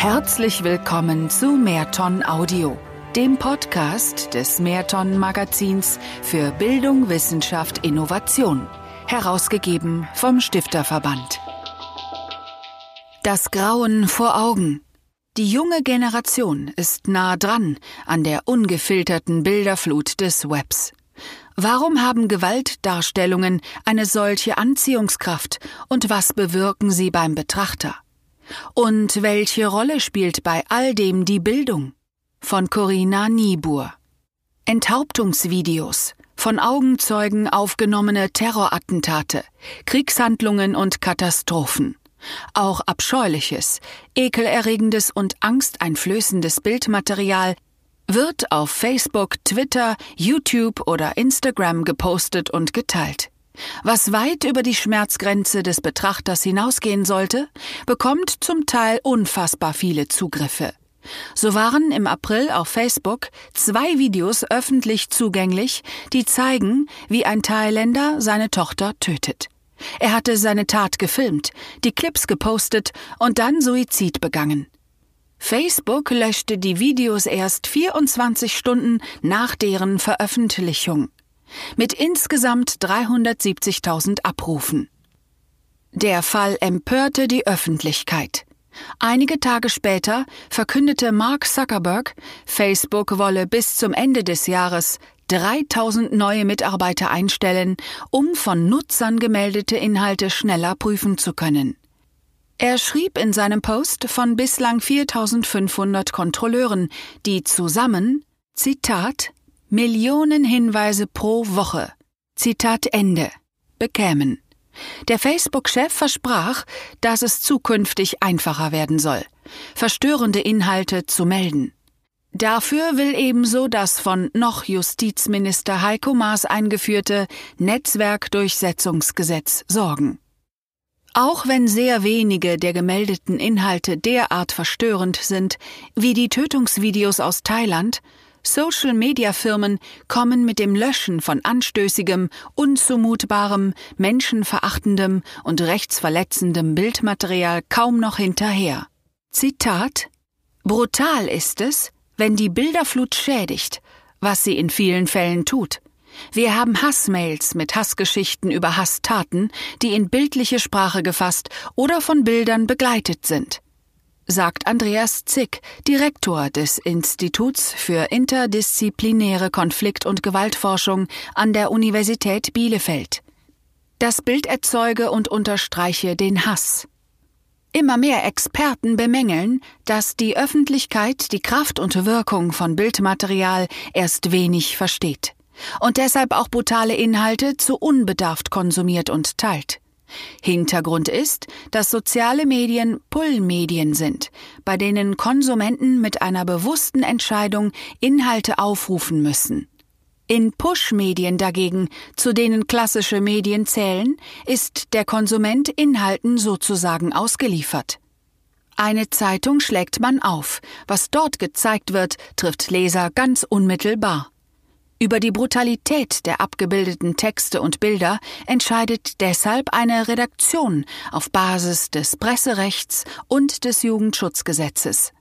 Herzlich willkommen zu Mehrton Audio, dem Podcast des Mehrton Magazins für Bildung, Wissenschaft, Innovation, herausgegeben vom Stifterverband. Das Grauen vor Augen. Die junge Generation ist nah dran an der ungefilterten Bilderflut des Webs. Warum haben Gewaltdarstellungen eine solche Anziehungskraft und was bewirken sie beim Betrachter? Und welche Rolle spielt bei all dem die Bildung? Von Corinna Niebuhr. Enthauptungsvideos, von Augenzeugen aufgenommene Terrorattentate, Kriegshandlungen und Katastrophen. Auch abscheuliches, ekelerregendes und angsteinflößendes Bildmaterial wird auf Facebook, Twitter, YouTube oder Instagram gepostet und geteilt. Was weit über die Schmerzgrenze des Betrachters hinausgehen sollte, bekommt zum Teil unfassbar viele Zugriffe. So waren im April auf Facebook zwei Videos öffentlich zugänglich, die zeigen, wie ein Thailänder seine Tochter tötet. Er hatte seine Tat gefilmt, die Clips gepostet und dann Suizid begangen. Facebook löschte die Videos erst 24 Stunden nach deren Veröffentlichung mit insgesamt 370.000 Abrufen. Der Fall empörte die Öffentlichkeit. Einige Tage später verkündete Mark Zuckerberg, Facebook wolle bis zum Ende des Jahres 3000 neue Mitarbeiter einstellen, um von Nutzern gemeldete Inhalte schneller prüfen zu können. Er schrieb in seinem Post von bislang 4500 Kontrolleuren, die zusammen, Zitat, Millionen Hinweise pro Woche, Zitat Ende, bekämen. Der Facebook-Chef versprach, dass es zukünftig einfacher werden soll, verstörende Inhalte zu melden. Dafür will ebenso das von noch Justizminister Heiko Maas eingeführte Netzwerkdurchsetzungsgesetz sorgen. Auch wenn sehr wenige der gemeldeten Inhalte derart verstörend sind wie die Tötungsvideos aus Thailand, Social-Media-Firmen kommen mit dem Löschen von anstößigem, unzumutbarem, menschenverachtendem und rechtsverletzendem Bildmaterial kaum noch hinterher. Zitat Brutal ist es, wenn die Bilderflut schädigt, was sie in vielen Fällen tut. Wir haben Hassmails mit Hassgeschichten über Hasstaten, die in bildliche Sprache gefasst oder von Bildern begleitet sind sagt Andreas Zick, Direktor des Instituts für interdisziplinäre Konflikt- und Gewaltforschung an der Universität Bielefeld. Das Bild erzeuge und unterstreiche den Hass. Immer mehr Experten bemängeln, dass die Öffentlichkeit die Kraft und Wirkung von Bildmaterial erst wenig versteht und deshalb auch brutale Inhalte zu unbedarft konsumiert und teilt. Hintergrund ist, dass soziale Medien Pull-Medien sind, bei denen Konsumenten mit einer bewussten Entscheidung Inhalte aufrufen müssen. In Push-Medien dagegen, zu denen klassische Medien zählen, ist der Konsument Inhalten sozusagen ausgeliefert. Eine Zeitung schlägt man auf, was dort gezeigt wird, trifft Leser ganz unmittelbar. Über die Brutalität der abgebildeten Texte und Bilder entscheidet deshalb eine Redaktion auf Basis des Presserechts und des Jugendschutzgesetzes.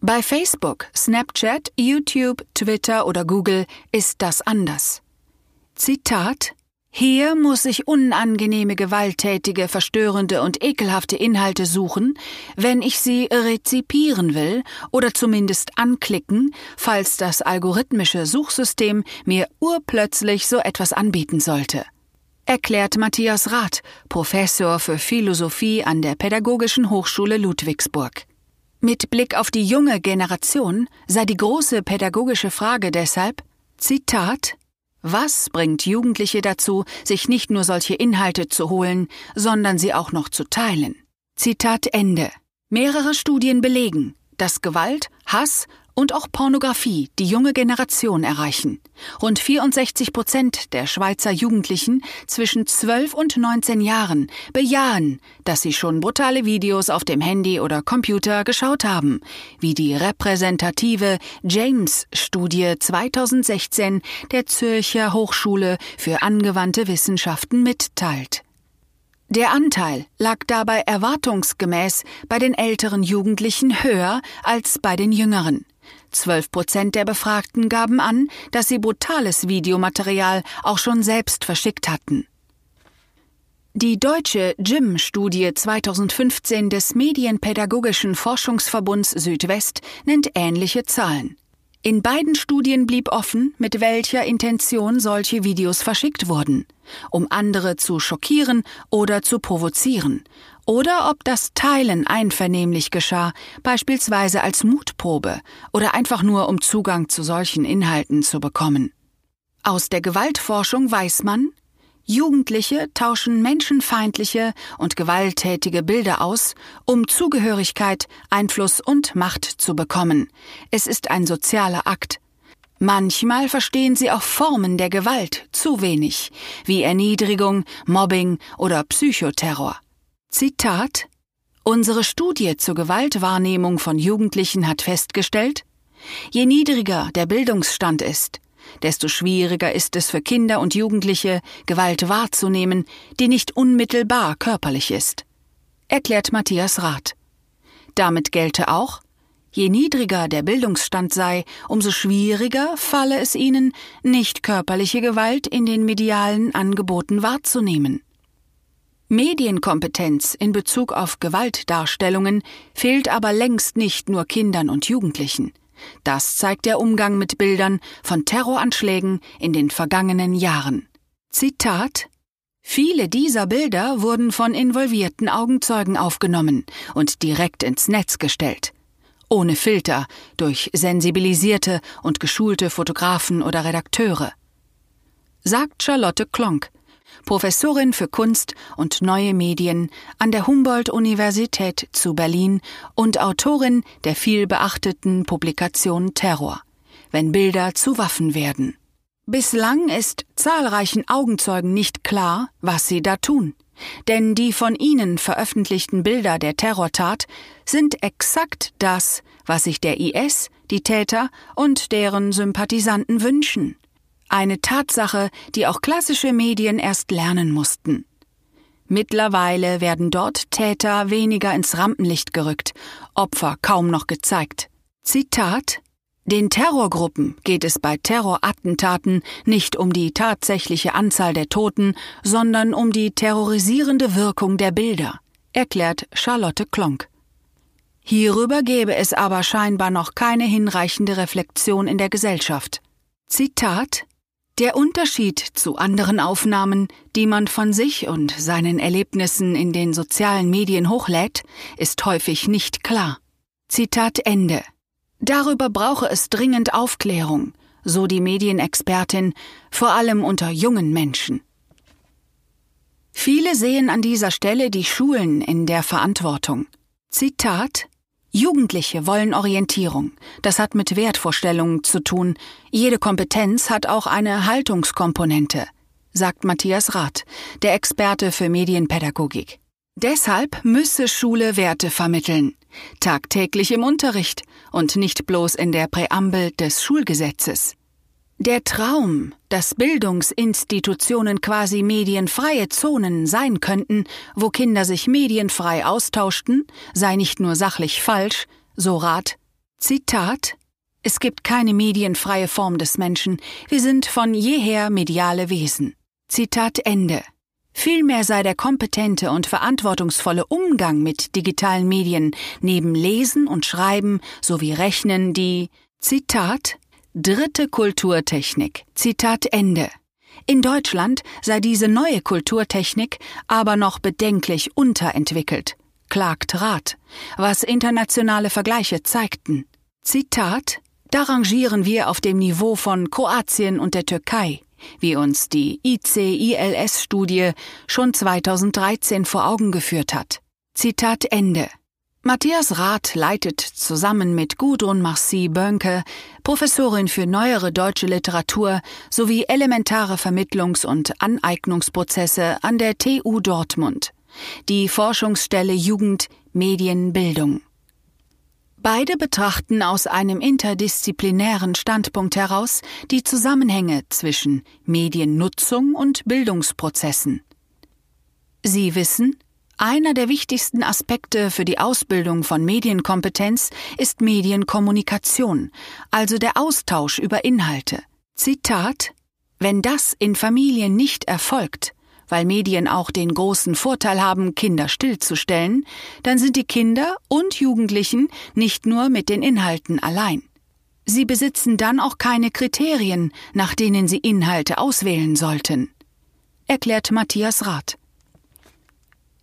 Bei Facebook, Snapchat, YouTube, Twitter oder Google ist das anders. Zitat hier muss ich unangenehme, gewalttätige, verstörende und ekelhafte Inhalte suchen, wenn ich sie rezipieren will oder zumindest anklicken, falls das algorithmische Suchsystem mir urplötzlich so etwas anbieten sollte. Erklärt Matthias Rath, Professor für Philosophie an der Pädagogischen Hochschule Ludwigsburg. Mit Blick auf die junge Generation sei die große pädagogische Frage deshalb, Zitat, was bringt Jugendliche dazu, sich nicht nur solche Inhalte zu holen, sondern sie auch noch zu teilen? Zitat Ende. Mehrere Studien belegen, dass Gewalt, Hass und auch Pornografie die junge Generation erreichen. Rund 64 Prozent der Schweizer Jugendlichen zwischen 12 und 19 Jahren bejahen, dass sie schon brutale Videos auf dem Handy oder Computer geschaut haben, wie die repräsentative James-Studie 2016 der Zürcher Hochschule für angewandte Wissenschaften mitteilt. Der Anteil lag dabei erwartungsgemäß bei den älteren Jugendlichen höher als bei den jüngeren. Zwölf Prozent der Befragten gaben an, dass sie brutales Videomaterial auch schon selbst verschickt hatten. Die deutsche JIM-Studie 2015 des Medienpädagogischen Forschungsverbunds Südwest nennt ähnliche Zahlen. In beiden Studien blieb offen, mit welcher Intention solche Videos verschickt wurden, um andere zu schockieren oder zu provozieren, oder ob das Teilen einvernehmlich geschah, beispielsweise als Mutprobe oder einfach nur um Zugang zu solchen Inhalten zu bekommen. Aus der Gewaltforschung weiß man, Jugendliche tauschen menschenfeindliche und gewalttätige Bilder aus, um Zugehörigkeit, Einfluss und Macht zu bekommen. Es ist ein sozialer Akt. Manchmal verstehen sie auch Formen der Gewalt zu wenig, wie Erniedrigung, Mobbing oder Psychoterror. Zitat Unsere Studie zur Gewaltwahrnehmung von Jugendlichen hat festgestellt, je niedriger der Bildungsstand ist, desto schwieriger ist es für Kinder und Jugendliche, Gewalt wahrzunehmen, die nicht unmittelbar körperlich ist, erklärt Matthias Rath. Damit gelte auch, je niedriger der Bildungsstand sei, umso schwieriger falle es ihnen, nicht körperliche Gewalt in den medialen Angeboten wahrzunehmen. Medienkompetenz in Bezug auf Gewaltdarstellungen fehlt aber längst nicht nur Kindern und Jugendlichen. Das zeigt der Umgang mit Bildern von Terroranschlägen in den vergangenen Jahren. Zitat Viele dieser Bilder wurden von involvierten Augenzeugen aufgenommen und direkt ins Netz gestellt. Ohne Filter, durch sensibilisierte und geschulte Fotografen oder Redakteure. Sagt Charlotte Klonk, Professorin für Kunst und neue Medien an der Humboldt-Universität zu Berlin und Autorin der vielbeachteten Publikation Terror, wenn Bilder zu Waffen werden. Bislang ist zahlreichen Augenzeugen nicht klar, was sie da tun. Denn die von ihnen veröffentlichten Bilder der Terrortat sind exakt das, was sich der IS, die Täter und deren Sympathisanten wünschen. Eine Tatsache, die auch klassische Medien erst lernen mussten. Mittlerweile werden dort Täter weniger ins Rampenlicht gerückt, Opfer kaum noch gezeigt. Zitat Den Terrorgruppen geht es bei Terrorattentaten nicht um die tatsächliche Anzahl der Toten, sondern um die terrorisierende Wirkung der Bilder, erklärt Charlotte Klonk. Hierüber gäbe es aber scheinbar noch keine hinreichende Reflexion in der Gesellschaft. Zitat der Unterschied zu anderen Aufnahmen, die man von sich und seinen Erlebnissen in den sozialen Medien hochlädt, ist häufig nicht klar. Zitat Ende. Darüber brauche es dringend Aufklärung, so die Medienexpertin, vor allem unter jungen Menschen. Viele sehen an dieser Stelle die Schulen in der Verantwortung. Zitat Jugendliche wollen Orientierung. Das hat mit Wertvorstellungen zu tun. Jede Kompetenz hat auch eine Haltungskomponente, sagt Matthias Rath, der Experte für Medienpädagogik. Deshalb müsse Schule Werte vermitteln, tagtäglich im Unterricht und nicht bloß in der Präambel des Schulgesetzes. Der Traum, dass Bildungsinstitutionen quasi medienfreie Zonen sein könnten, wo Kinder sich medienfrei austauschten, sei nicht nur sachlich falsch, so Rat. Zitat Es gibt keine medienfreie Form des Menschen, wir sind von jeher mediale Wesen. Zitat Ende. Vielmehr sei der kompetente und verantwortungsvolle Umgang mit digitalen Medien neben Lesen und Schreiben sowie Rechnen die Zitat Dritte Kulturtechnik. Zitat Ende. In Deutschland sei diese neue Kulturtechnik aber noch bedenklich unterentwickelt, klagt Rath, was internationale Vergleiche zeigten. Zitat Da rangieren wir auf dem Niveau von Kroatien und der Türkei, wie uns die ICILS-Studie schon 2013 vor Augen geführt hat. Zitat Ende. Matthias Rath leitet zusammen mit Gudrun Marcy Bönke, Professorin für neuere deutsche Literatur sowie elementare Vermittlungs- und Aneignungsprozesse an der TU Dortmund, die Forschungsstelle Jugend, Medien, Bildung. Beide betrachten aus einem interdisziplinären Standpunkt heraus die Zusammenhänge zwischen Mediennutzung und Bildungsprozessen. Sie wissen, einer der wichtigsten Aspekte für die Ausbildung von Medienkompetenz ist Medienkommunikation, also der Austausch über Inhalte. Zitat Wenn das in Familien nicht erfolgt, weil Medien auch den großen Vorteil haben, Kinder stillzustellen, dann sind die Kinder und Jugendlichen nicht nur mit den Inhalten allein. Sie besitzen dann auch keine Kriterien, nach denen sie Inhalte auswählen sollten, erklärt Matthias Rath.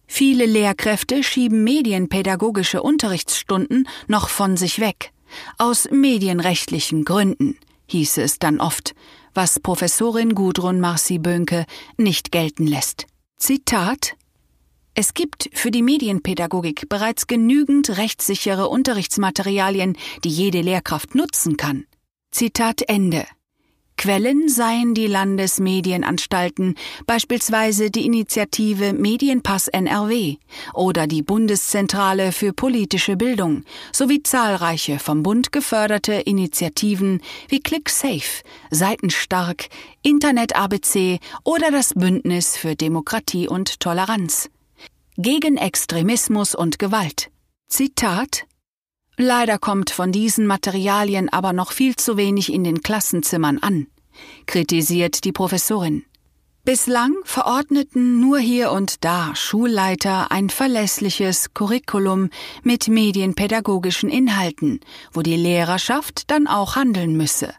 Viele Lehrkräfte schieben medienpädagogische Unterrichtsstunden noch von sich weg. Aus medienrechtlichen Gründen, hieße es dann oft, was Professorin Gudrun Marci Bönke nicht gelten lässt. Zitat es gibt für die Medienpädagogik bereits genügend rechtssichere Unterrichtsmaterialien, die jede Lehrkraft nutzen kann. Zitat Ende. Quellen seien die Landesmedienanstalten, beispielsweise die Initiative Medienpass NRW oder die Bundeszentrale für politische Bildung sowie zahlreiche vom Bund geförderte Initiativen wie ClickSafe, Seitenstark, Internet ABC oder das Bündnis für Demokratie und Toleranz. Gegen Extremismus und Gewalt. Zitat Leider kommt von diesen Materialien aber noch viel zu wenig in den Klassenzimmern an, kritisiert die Professorin. Bislang verordneten nur hier und da Schulleiter ein verlässliches Curriculum mit medienpädagogischen Inhalten, wo die Lehrerschaft dann auch handeln müsse.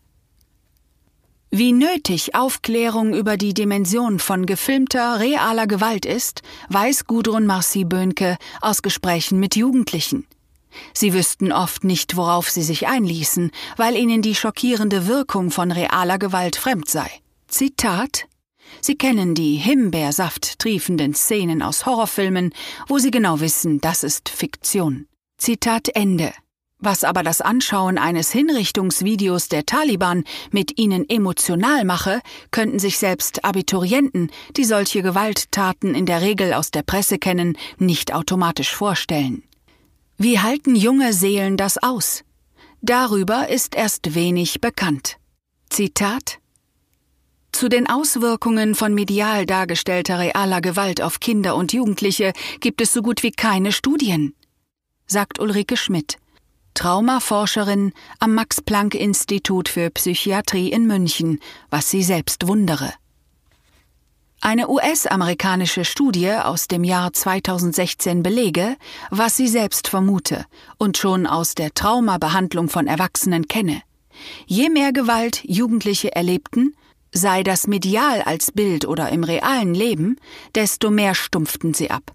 Wie nötig Aufklärung über die Dimension von gefilmter, realer Gewalt ist, weiß Gudrun Marci Böhnke aus Gesprächen mit Jugendlichen. Sie wüssten oft nicht, worauf sie sich einließen, weil ihnen die schockierende Wirkung von realer Gewalt fremd sei. Zitat Sie kennen die Himbeersaft triefenden Szenen aus Horrorfilmen, wo sie genau wissen, das ist Fiktion. Zitat Ende. Was aber das Anschauen eines Hinrichtungsvideos der Taliban mit ihnen emotional mache, könnten sich selbst Abiturienten, die solche Gewalttaten in der Regel aus der Presse kennen, nicht automatisch vorstellen. Wie halten junge Seelen das aus? Darüber ist erst wenig bekannt. Zitat Zu den Auswirkungen von medial dargestellter realer Gewalt auf Kinder und Jugendliche gibt es so gut wie keine Studien, sagt Ulrike Schmidt, Traumaforscherin am Max Planck Institut für Psychiatrie in München, was sie selbst wundere. Eine US-amerikanische Studie aus dem Jahr 2016 belege, was sie selbst vermute und schon aus der Traumabehandlung von Erwachsenen kenne. Je mehr Gewalt Jugendliche erlebten, sei das medial als Bild oder im realen Leben, desto mehr stumpften sie ab.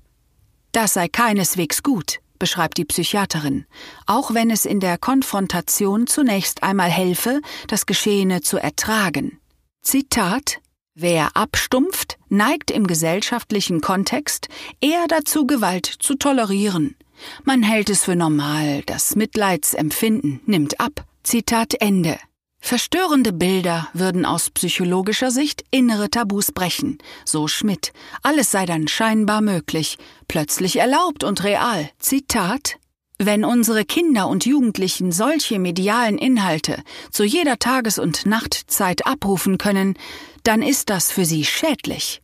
Das sei keineswegs gut, beschreibt die Psychiaterin, auch wenn es in der Konfrontation zunächst einmal helfe, das Geschehene zu ertragen. Zitat Wer abstumpft, neigt im gesellschaftlichen Kontext eher dazu, Gewalt zu tolerieren. Man hält es für normal, das Mitleidsempfinden nimmt ab. Zitat Ende. Verstörende Bilder würden aus psychologischer Sicht innere Tabus brechen, so Schmidt. Alles sei dann scheinbar möglich, plötzlich erlaubt und real. Zitat wenn unsere Kinder und Jugendlichen solche medialen Inhalte zu jeder Tages- und Nachtzeit abrufen können, dann ist das für sie schädlich,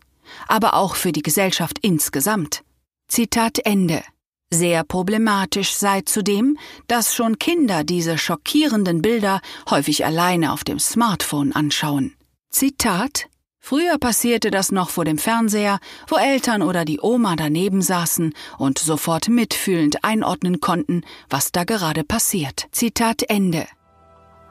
aber auch für die Gesellschaft insgesamt. Zitat Ende. Sehr problematisch sei zudem, dass schon Kinder diese schockierenden Bilder häufig alleine auf dem Smartphone anschauen. Zitat Früher passierte das noch vor dem Fernseher, wo Eltern oder die Oma daneben saßen und sofort mitfühlend einordnen konnten, was da gerade passiert. Zitat Ende.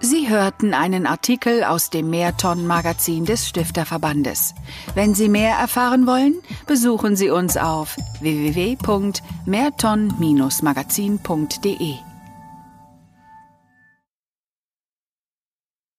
Sie hörten einen Artikel aus dem Mehrton-Magazin des Stifterverbandes. Wenn Sie mehr erfahren wollen, besuchen Sie uns auf www.mehrton-magazin.de.